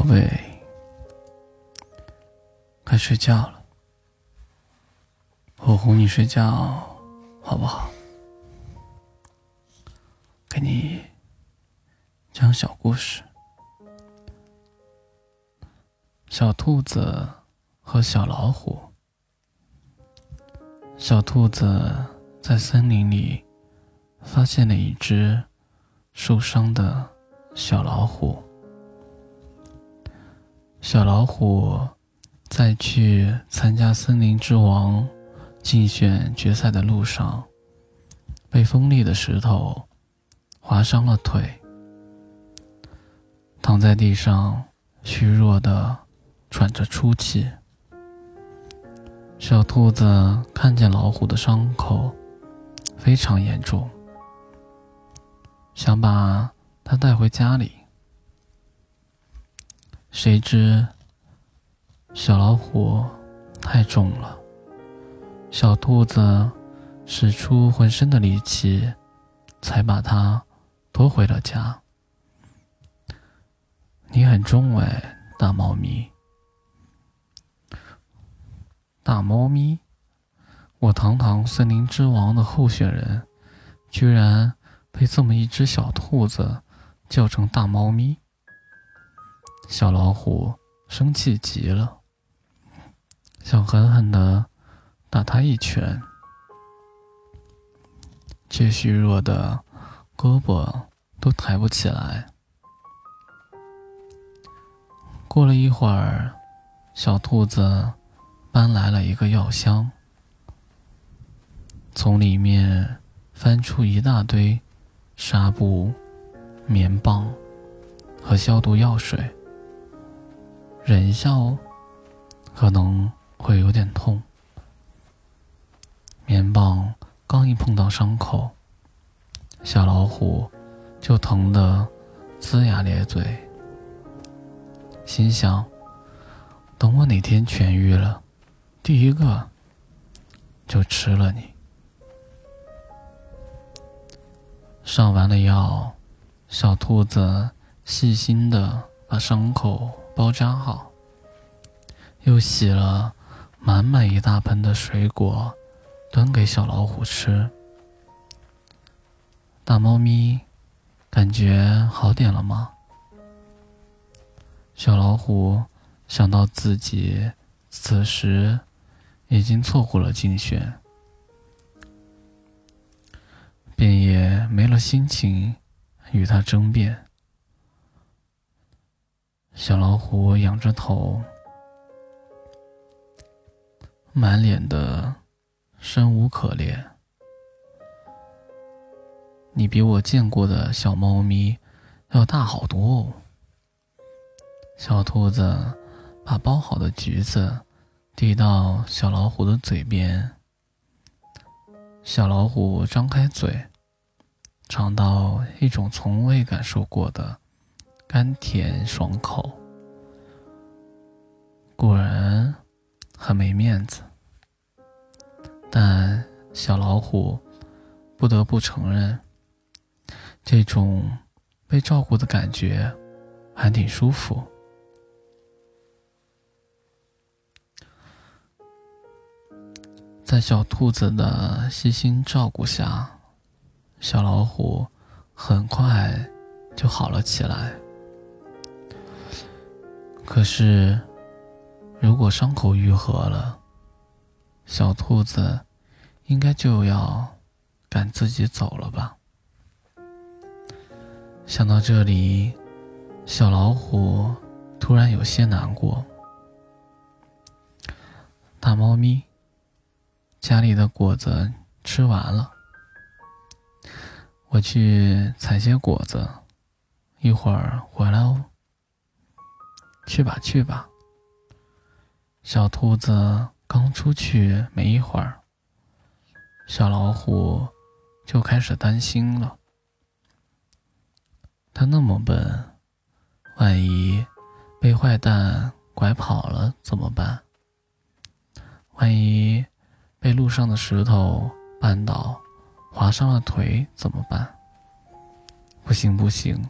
宝贝，该睡觉了，我哄你睡觉，好不好？给你讲小故事：小兔子和小老虎。小兔子在森林里发现了一只受伤的小老虎。小老虎在去参加森林之王竞选决赛的路上，被锋利的石头划伤了腿，躺在地上，虚弱的喘着粗气。小兔子看见老虎的伤口非常严重，想把它带回家里。谁知，小老虎太重了，小兔子使出浑身的力气，才把它拖回了家。你很重哎，大猫咪！大猫咪，我堂堂森林之王的候选人，居然被这么一只小兔子叫成大猫咪。小老虎生气极了，想狠狠的打他一拳，却虚弱的胳膊都抬不起来。过了一会儿，小兔子搬来了一个药箱，从里面翻出一大堆纱布、棉棒和消毒药水。忍一下哦，可能会有点痛。棉棒刚一碰到伤口，小老虎就疼得龇牙咧嘴，心想：等我哪天痊愈了，第一个就吃了你。上完了药，小兔子细心的把伤口。包扎好，又洗了满满一大盆的水果，端给小老虎吃。大猫咪，感觉好点了吗？小老虎想到自己此时已经错过了竞选，便也没了心情与他争辩。小老虎仰着头，满脸的生无可恋。你比我见过的小猫咪要大好多哦。小兔子把包好的橘子递到小老虎的嘴边，小老虎张开嘴，尝到一种从未感受过的。甘甜爽口，果然很没面子。但小老虎不得不承认，这种被照顾的感觉还挺舒服。在小兔子的细心照顾下，小老虎很快就好了起来。可是，如果伤口愈合了，小兔子应该就要赶自己走了吧？想到这里，小老虎突然有些难过。大猫咪，家里的果子吃完了，我去采些果子，一会儿回来哦。去吧，去吧。小兔子刚出去没一会儿，小老虎就开始担心了。它那么笨，万一被坏蛋拐跑了怎么办？万一被路上的石头绊倒，划伤了腿怎么办？不行，不行，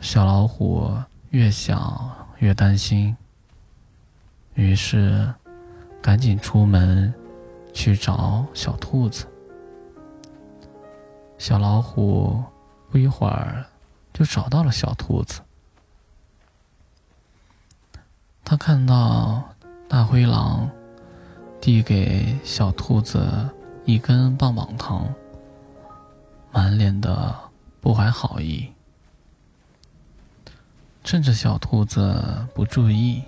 小老虎。越想越担心，于是赶紧出门去找小兔子。小老虎不一会儿就找到了小兔子。他看到大灰狼递给小兔子一根棒棒糖，满脸的不怀好意。趁着小兔子不注意，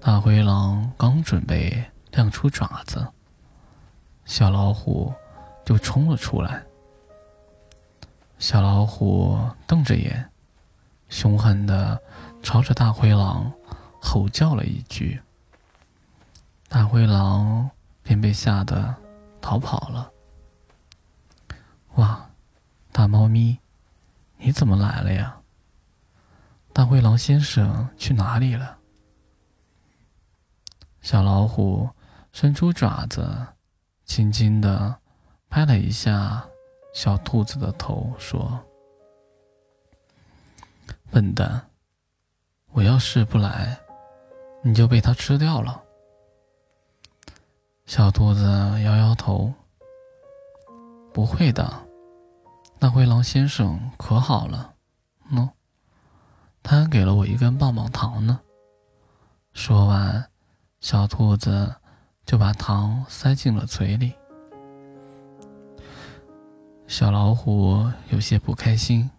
大灰狼刚准备亮出爪子，小老虎就冲了出来。小老虎瞪着眼，凶狠的朝着大灰狼吼叫了一句，大灰狼便被吓得逃跑了。哇，大猫咪，你怎么来了呀？大灰狼先生去哪里了？小老虎伸出爪子，轻轻的拍了一下小兔子的头，说：“笨蛋，我要是不来，你就被它吃掉了。”小兔子摇摇头：“不会的，大灰狼先生可好了，喏。”他还给了我一根棒棒糖呢。说完，小兔子就把糖塞进了嘴里。小老虎有些不开心。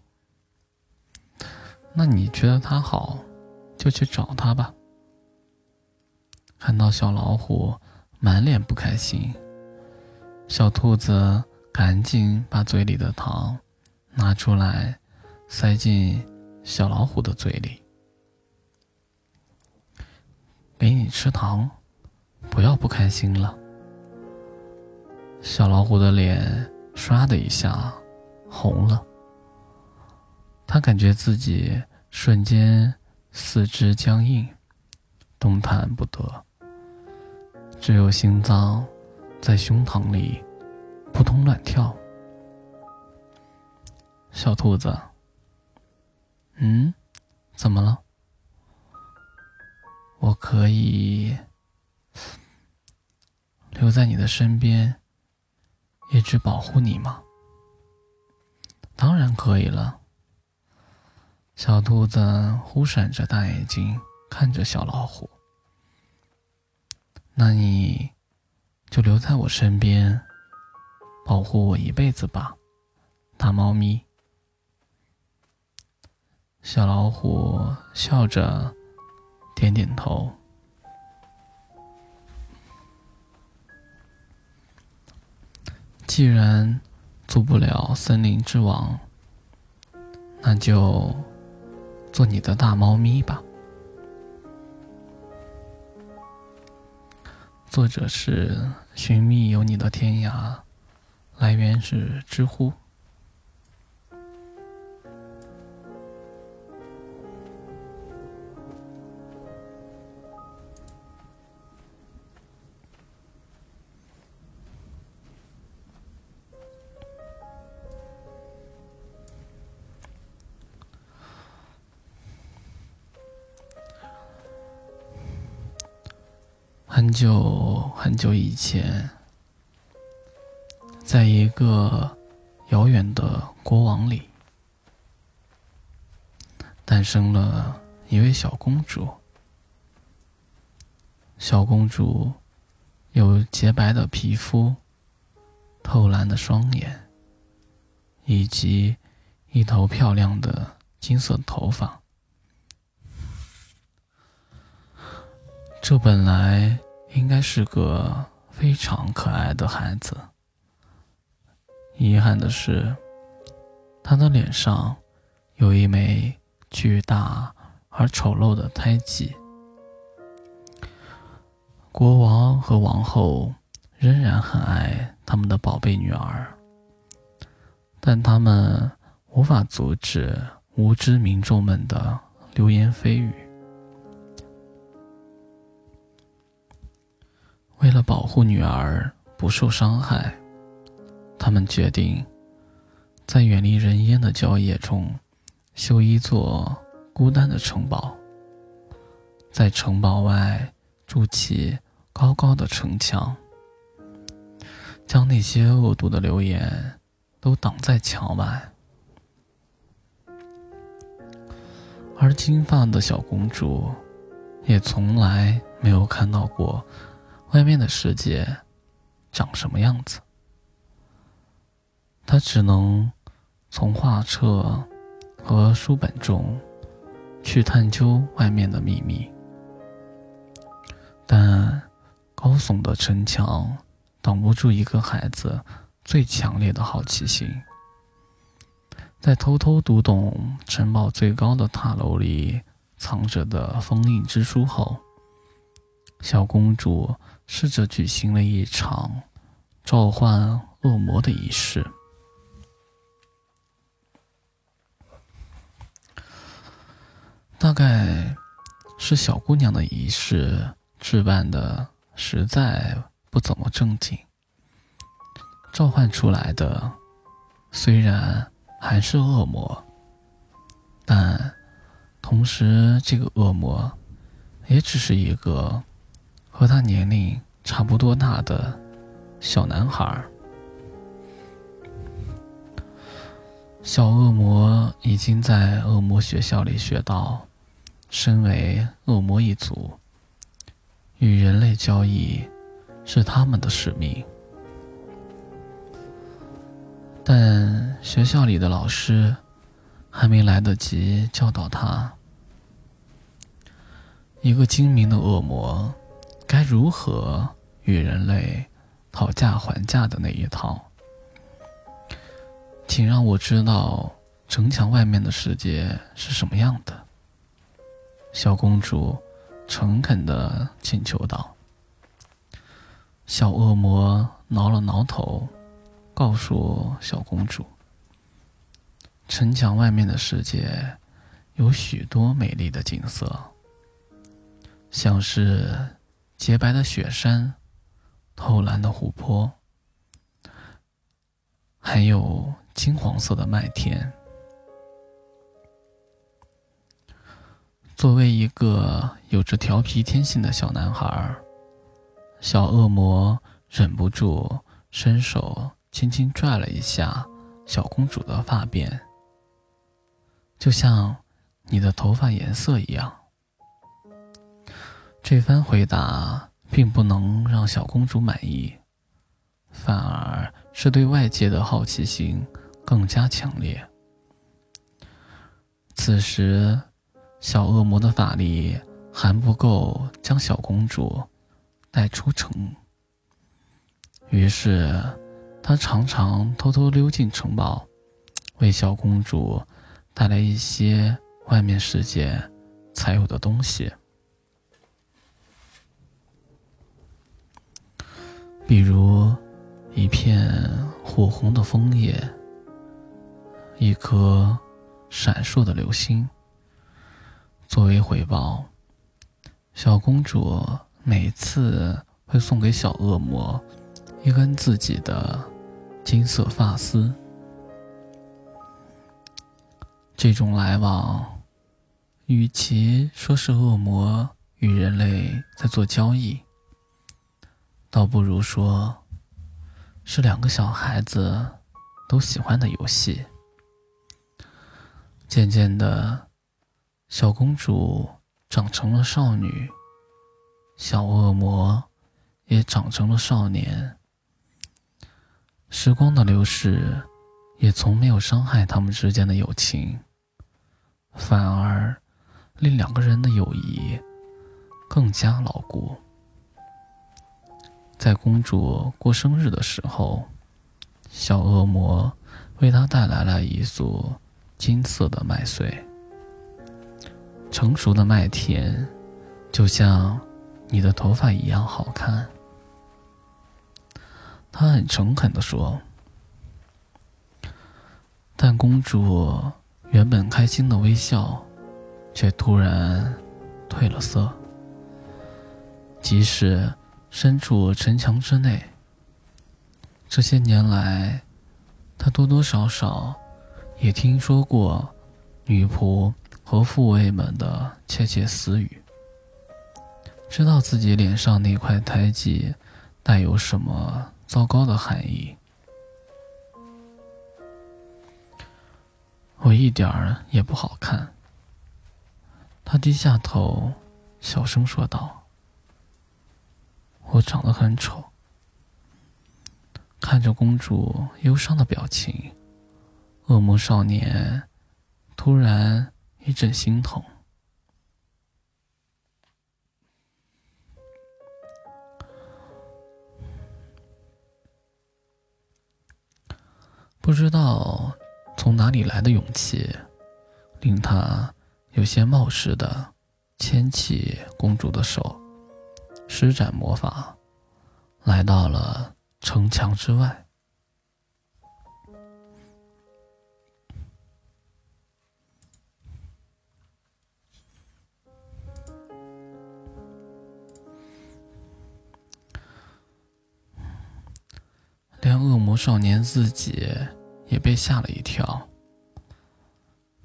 那你觉得他好，就去找他吧。看到小老虎满脸不开心，小兔子赶紧把嘴里的糖拿出来，塞进。小老虎的嘴里，给你吃糖，不要不开心了。小老虎的脸唰的一下红了，他感觉自己瞬间四肢僵硬，动弹不得，只有心脏在胸膛里扑通乱跳。小兔子。嗯，怎么了？我可以留在你的身边，一直保护你吗？当然可以了。小兔子忽闪着大眼睛看着小老虎。那你就留在我身边，保护我一辈子吧，大猫咪。小老虎笑着点点头。既然做不了森林之王，那就做你的大猫咪吧。作者是寻觅有你的天涯，来源是知乎。很久很久以前，在一个遥远的国王里，诞生了一位小公主。小公主有洁白的皮肤、透蓝的双眼，以及一头漂亮的金色头发。这本来。应该是个非常可爱的孩子。遗憾的是，他的脸上有一枚巨大而丑陋的胎记。国王和王后仍然很爱他们的宝贝女儿，但他们无法阻止无知民众们的流言蜚语。为了保护女儿不受伤害，他们决定在远离人烟的郊野中修一座孤单的城堡，在城堡外筑起高高的城墙，将那些恶毒的流言都挡在墙外。而金发的小公主，也从来没有看到过外面的世界长什么样子。她只能从画册和书本中去探究外面的秘密，但高耸的城墙挡不住一个孩子最强烈的好奇心。在偷偷读懂城堡最高的塔楼里藏着的封印之书后，小公主试着举行了一场召唤恶魔的仪式。大概是小姑娘的仪式置办的实在不怎么正经，召唤出来的虽然还是恶魔，但同时这个恶魔也只是一个和他年龄差不多大的小男孩。小恶魔已经在恶魔学校里学到。身为恶魔一族，与人类交易是他们的使命。但学校里的老师还没来得及教导他，一个精明的恶魔该如何与人类讨价还价的那一套。请让我知道城墙外面的世界是什么样的。小公主诚恳的请求道：“小恶魔挠了挠头，告诉小公主，城墙外面的世界有许多美丽的景色，像是洁白的雪山、透蓝的湖泊，还有金黄色的麦田。”作为一个有着调皮天性的小男孩，小恶魔忍不住伸手轻轻拽了一下小公主的发辫，就像你的头发颜色一样。这番回答并不能让小公主满意，反而是对外界的好奇心更加强烈。此时。小恶魔的法力还不够将小公主带出城，于是他常常偷偷溜进城堡，为小公主带来一些外面世界才有的东西，比如一片火红的枫叶，一颗闪烁的流星。作为回报，小公主每次会送给小恶魔一根自己的金色发丝。这种来往，与其说是恶魔与人类在做交易，倒不如说是两个小孩子都喜欢的游戏。渐渐的。小公主长成了少女，小恶魔也长成了少年。时光的流逝，也从没有伤害他们之间的友情，反而令两个人的友谊更加牢固。在公主过生日的时候，小恶魔为她带来了一束金色的麦穗。成熟的麦田，就像你的头发一样好看。他很诚恳的说。但公主原本开心的微笑，却突然褪了色。即使身处城墙之内，这些年来，他多多少少也听说过女仆。和护卫们的窃窃私语，知道自己脸上那块胎记带有什么糟糕的含义。我一点儿也不好看。他低下头，小声说道：“我长得很丑。”看着公主忧伤的表情，恶魔少年突然一阵心痛。不知道从哪里来的勇气，令他。有些冒失的牵起公主的手，施展魔法，来到了城墙之外。连恶魔少年自己也被吓了一跳。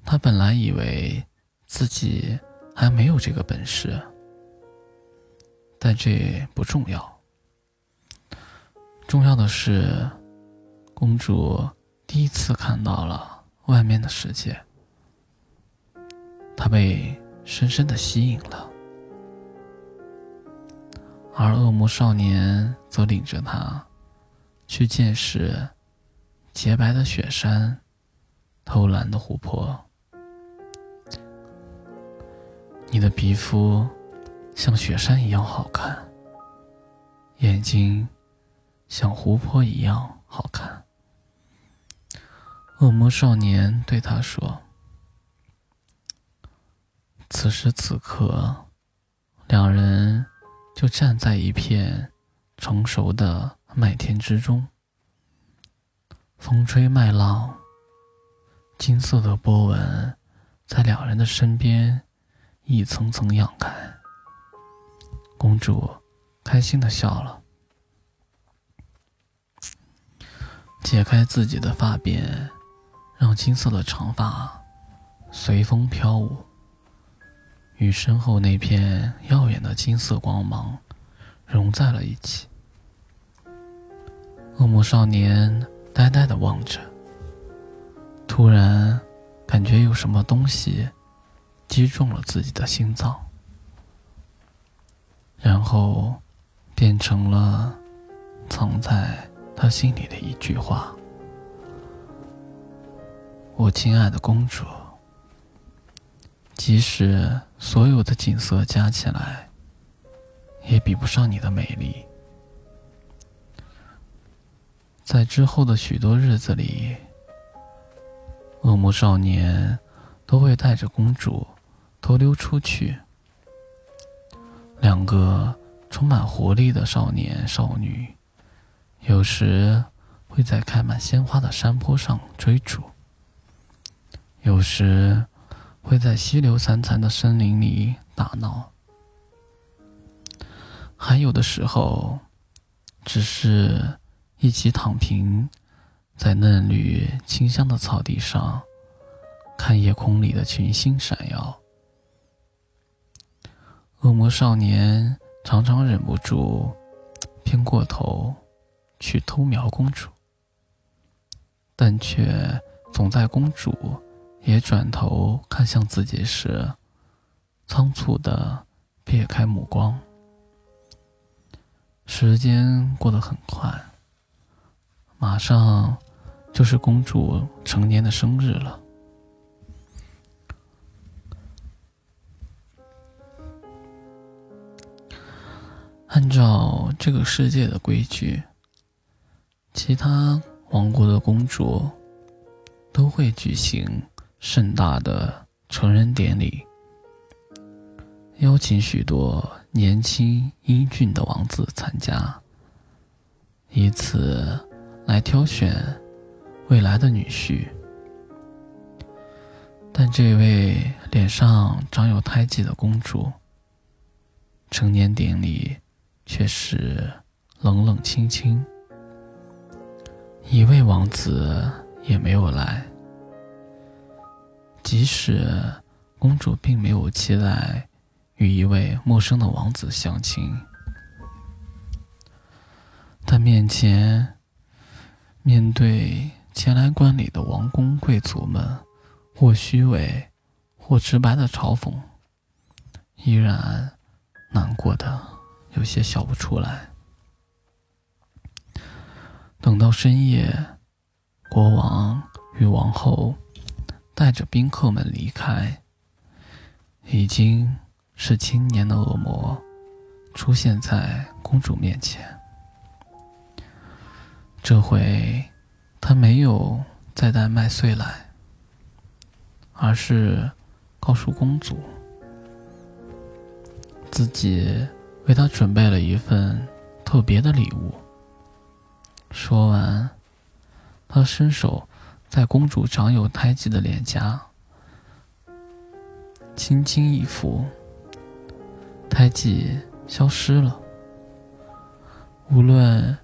他本来以为。自己还没有这个本事，但这不重要。重要的是，公主第一次看到了外面的世界，她被深深的吸引了，而恶魔少年则领着她去见识洁白的雪山、偷蓝的湖泊。你的皮肤像雪山一样好看，眼睛像湖泊一样好看。恶魔少年对他说：“此时此刻，两人就站在一片成熟的麦田之中，风吹麦浪，金色的波纹在两人的身边。”一层层漾开，公主开心的笑了，解开自己的发辫，让金色的长发随风飘舞，与身后那片耀眼的金色光芒融在了一起。恶魔少年呆呆的望着，突然感觉有什么东西。击中了自己的心脏，然后变成了藏在他心里的一句话：“我亲爱的公主，即使所有的景色加起来，也比不上你的美丽。”在之后的许多日子里，恶魔少年都会带着公主。偷溜出去，两个充满活力的少年少女，有时会在开满鲜花的山坡上追逐，有时会在溪流潺潺的森林里打闹，还有的时候，只是一起躺平在嫩绿清香的草地上，看夜空里的群星闪耀。恶魔少年常常忍不住偏过头去偷瞄公主，但却总在公主也转头看向自己时，仓促的撇开目光。时间过得很快，马上就是公主成年的生日了。按照这个世界的规矩，其他王国的公主都会举行盛大的成人典礼，邀请许多年轻英俊的王子参加，以此来挑选未来的女婿。但这位脸上长有胎记的公主，成年典礼。却是冷冷清清，一位王子也没有来。即使公主并没有期待与一位陌生的王子相亲。他面前，面对前来观礼的王公贵族们，或虚伪，或直白的嘲讽，依然难过的有些笑不出来。等到深夜，国王与王后带着宾客们离开，已经是青年的恶魔出现在公主面前。这回，他没有再带麦穗来，而是告诉公主，自己为她准备了一份特别的礼物。说完，他伸手在公主长有胎记的脸颊轻轻一抚，胎记消失了。无论。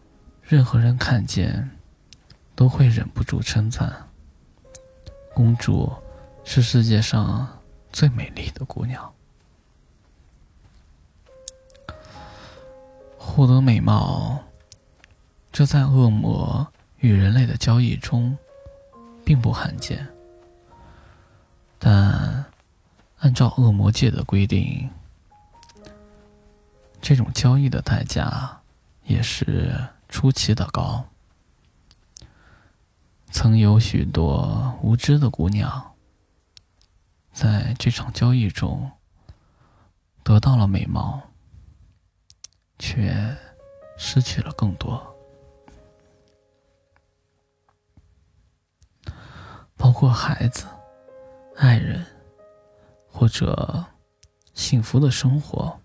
任何人看见，都会忍不住称赞：“公主是世界上最美丽的姑娘。”获得美貌，这在恶魔与人类的交易中并不罕见。但按照恶魔界的规定，这种交易的代价也是。出奇的高，曾有许多无知的姑娘，在这场交易中得到了美貌，却失去了更多，包括孩子、爱人或者幸福的生活。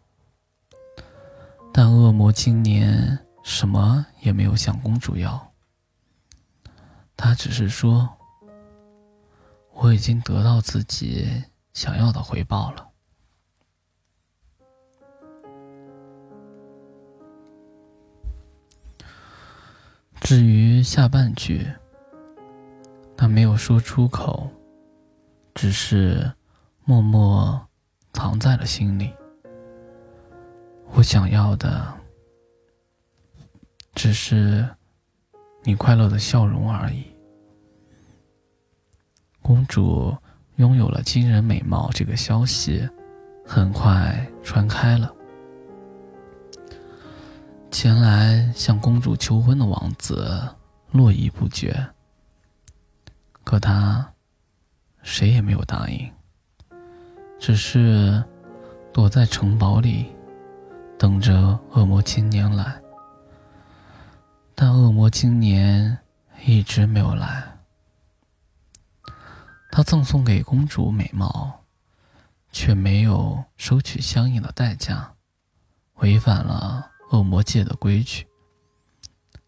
但恶魔今年。什么也没有向公主要，他只是说：“我已经得到自己想要的回报了。”至于下半句，他没有说出口，只是默默藏在了心里。我想要的。只是你快乐的笑容而已。公主拥有了惊人美貌这个消息，很快传开了。前来向公主求婚的王子络绎不绝，可他谁也没有答应，只是躲在城堡里，等着恶魔青年来。但恶魔青年一直没有来。他赠送给公主美貌，却没有收取相应的代价，违反了恶魔界的规矩，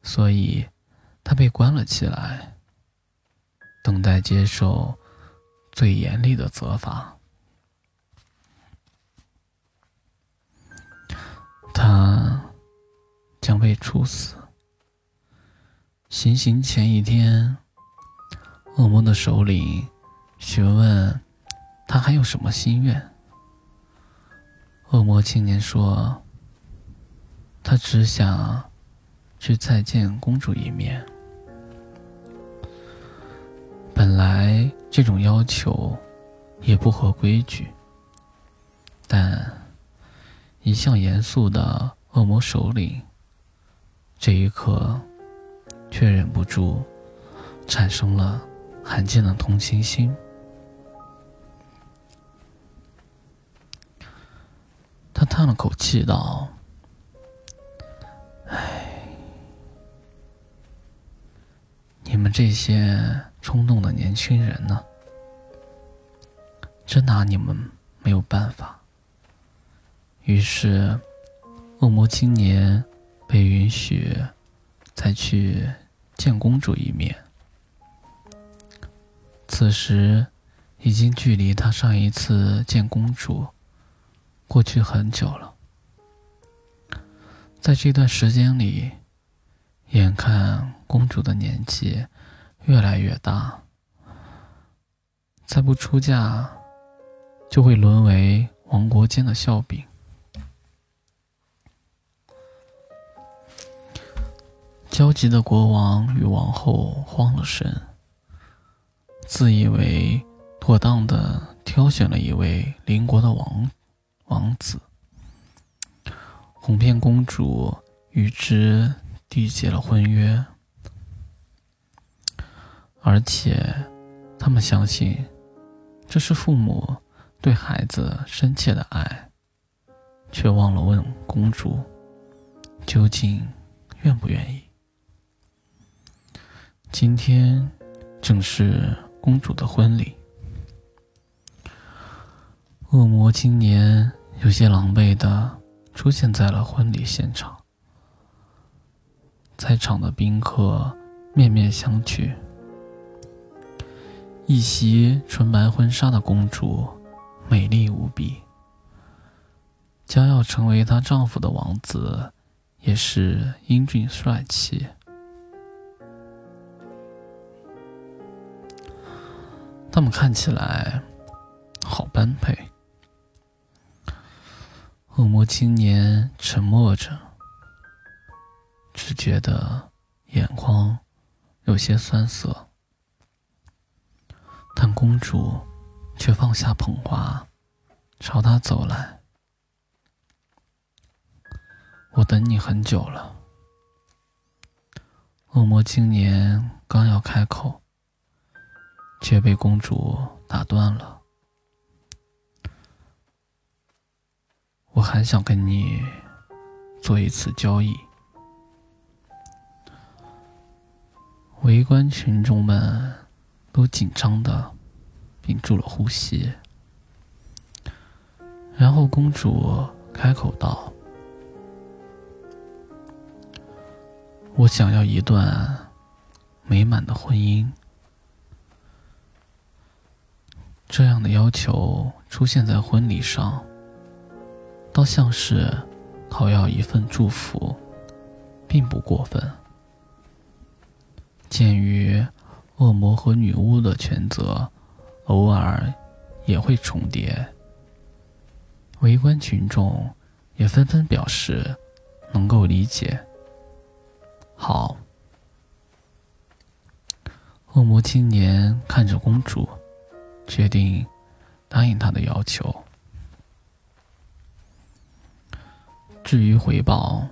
所以他被关了起来，等待接受最严厉的责罚。他将被处死。行刑前一天，恶魔的首领询问他还有什么心愿。恶魔青年说：“他只想去再见公主一面。”本来这种要求也不合规矩，但一向严肃的恶魔首领这一刻。却忍不住产生了罕见的同情心。他叹了口气道：“唉，你们这些冲动的年轻人呢？真拿你们没有办法。”于是，恶魔青年被允许。再去见公主一面。此时，已经距离他上一次见公主过去很久了。在这段时间里，眼看公主的年纪越来越大，再不出嫁，就会沦为王国间的笑柄。焦急的国王与王后慌了神，自以为妥当的挑选了一位邻国的王王子，哄骗公主与之缔结了婚约，而且他们相信这是父母对孩子深切的爱，却忘了问公主究竟愿不愿意。今天正是公主的婚礼。恶魔青年有些狼狈的出现在了婚礼现场，在场的宾客面面相觑。一袭纯白婚纱的公主，美丽无比。将要成为她丈夫的王子，也是英俊帅气。他们看起来好般配。恶魔青年沉默着，只觉得眼眶有些酸涩。但公主却放下捧花，朝他走来。我等你很久了。恶魔青年刚要开口。却被公主打断了。我还想跟你做一次交易。围观群众们都紧张的屏住了呼吸，然后公主开口道：“我想要一段美满的婚姻。”这样的要求出现在婚礼上，倒像是讨要一份祝福，并不过分。鉴于恶魔和女巫的权责偶尔也会重叠，围观群众也纷纷表示能够理解。好，恶魔青年看着公主。决定答应她的要求。至于回报，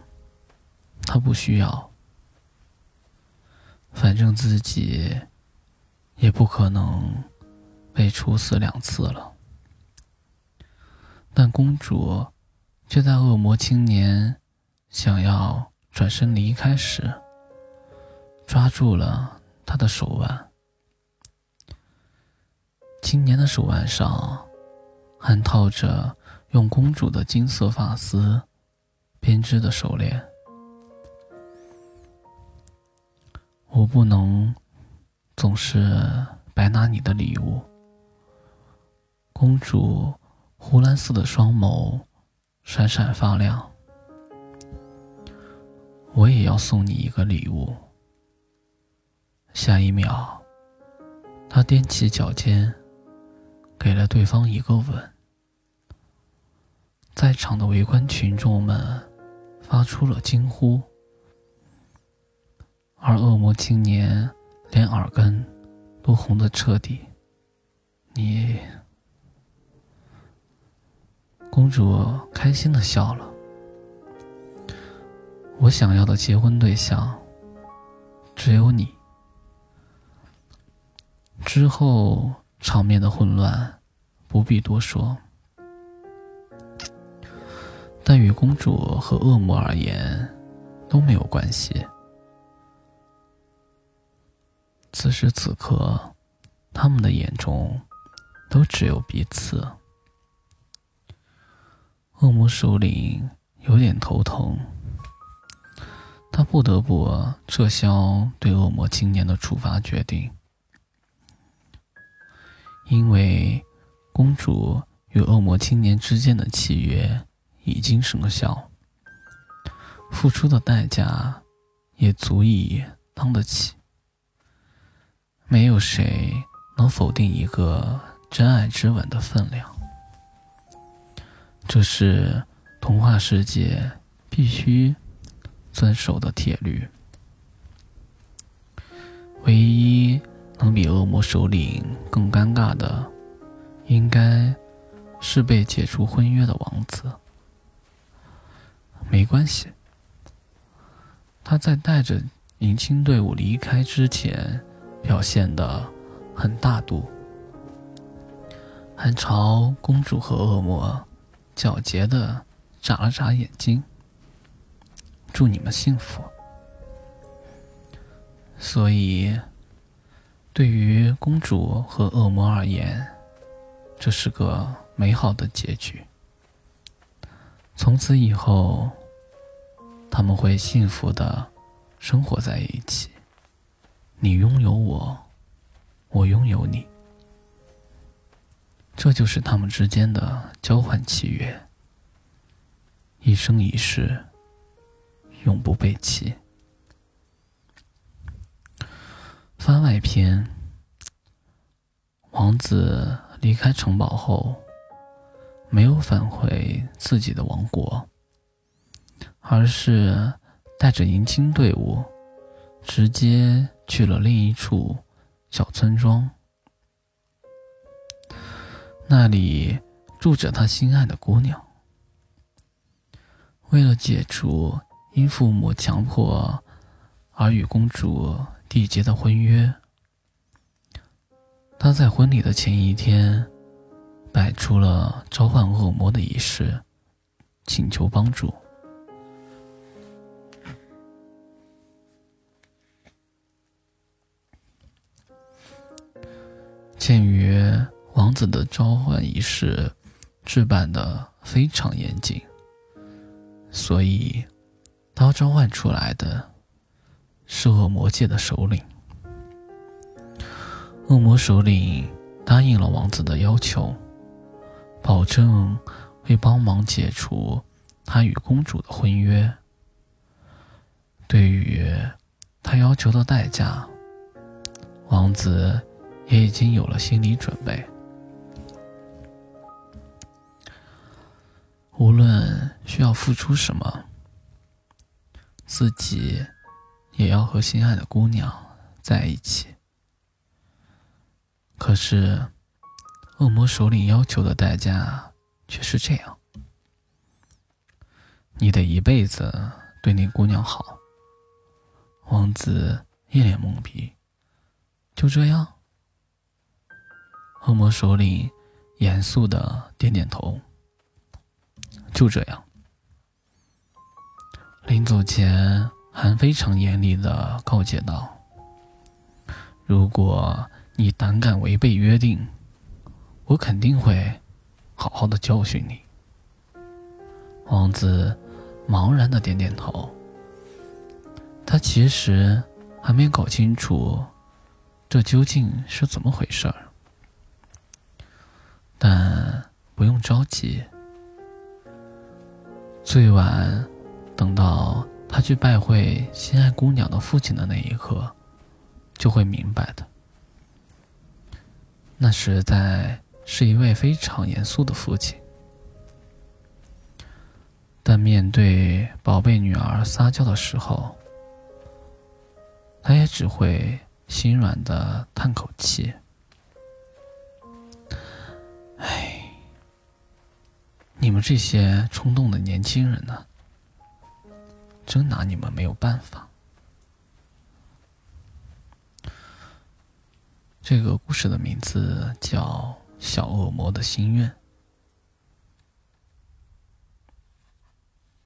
他不需要，反正自己也不可能被处死两次了。但公主却在恶魔青年想要转身离开时，抓住了他的手腕。青年的手腕上还套着用公主的金色发丝编织的手链。我不能总是白拿你的礼物。公主湖蓝色的双眸闪闪发亮。我也要送你一个礼物。下一秒，她踮起脚尖。给了对方一个吻，在场的围观群众们发出了惊呼，而恶魔青年连耳根都红得彻底。你，公主开心的笑了。我想要的结婚对象只有你。之后。场面的混乱，不必多说。但与公主和恶魔而言，都没有关系。此时此刻，他们的眼中都只有彼此。恶魔首领有点头疼，他不得不撤销对恶魔青年的处罚决定。因为公主与恶魔青年之间的契约已经生效，付出的代价也足以当得起。没有谁能否定一个真爱之吻的分量。这是童话世界必须遵守的铁律。唯一能比恶魔首领更尴尬的，应该是被解除婚约的王子。没关系，他在带着迎亲队伍离开之前，表现的很大度，还朝公主和恶魔皎洁的眨了眨眼睛。祝你们幸福。所以，对于公主和恶魔而言，这是个美好的结局。从此以后，他们会幸福的生活在一起。你拥有我，我拥有你，这就是他们之间的交换契约，一生一世，永不背弃。番外篇：王子离开城堡后，没有返回自己的王国，而是带着迎亲队伍，直接去了另一处小村庄。那里住着他心爱的姑娘。为了解除因父母强迫而与公主。缔结的婚约，他在婚礼的前一天摆出了召唤恶魔的仪式，请求帮助。鉴于王子的召唤仪式置办的非常严谨，所以他召唤出来的。是恶魔界的首领。恶魔首领答应了王子的要求，保证会帮忙解除他与公主的婚约。对于他要求的代价，王子也已经有了心理准备。无论需要付出什么，自己。也要和心爱的姑娘在一起。可是，恶魔首领要求的代价却是这样：你得一辈子对那姑娘好。王子一脸懵逼，就这样？恶魔首领严肃的点点头，就这样。临走前。还非常严厉的告诫道：“如果你胆敢违背约定，我肯定会好好的教训你。”王子茫然的点点头。他其实还没搞清楚这究竟是怎么回事儿，但不用着急，最晚等到。他去拜会心爱姑娘的父亲的那一刻，就会明白的。那实在是一位非常严肃的父亲，但面对宝贝女儿撒娇的时候，他也只会心软的叹口气：“唉，你们这些冲动的年轻人呢？”真拿你们没有办法。这个故事的名字叫《小恶魔的心愿》。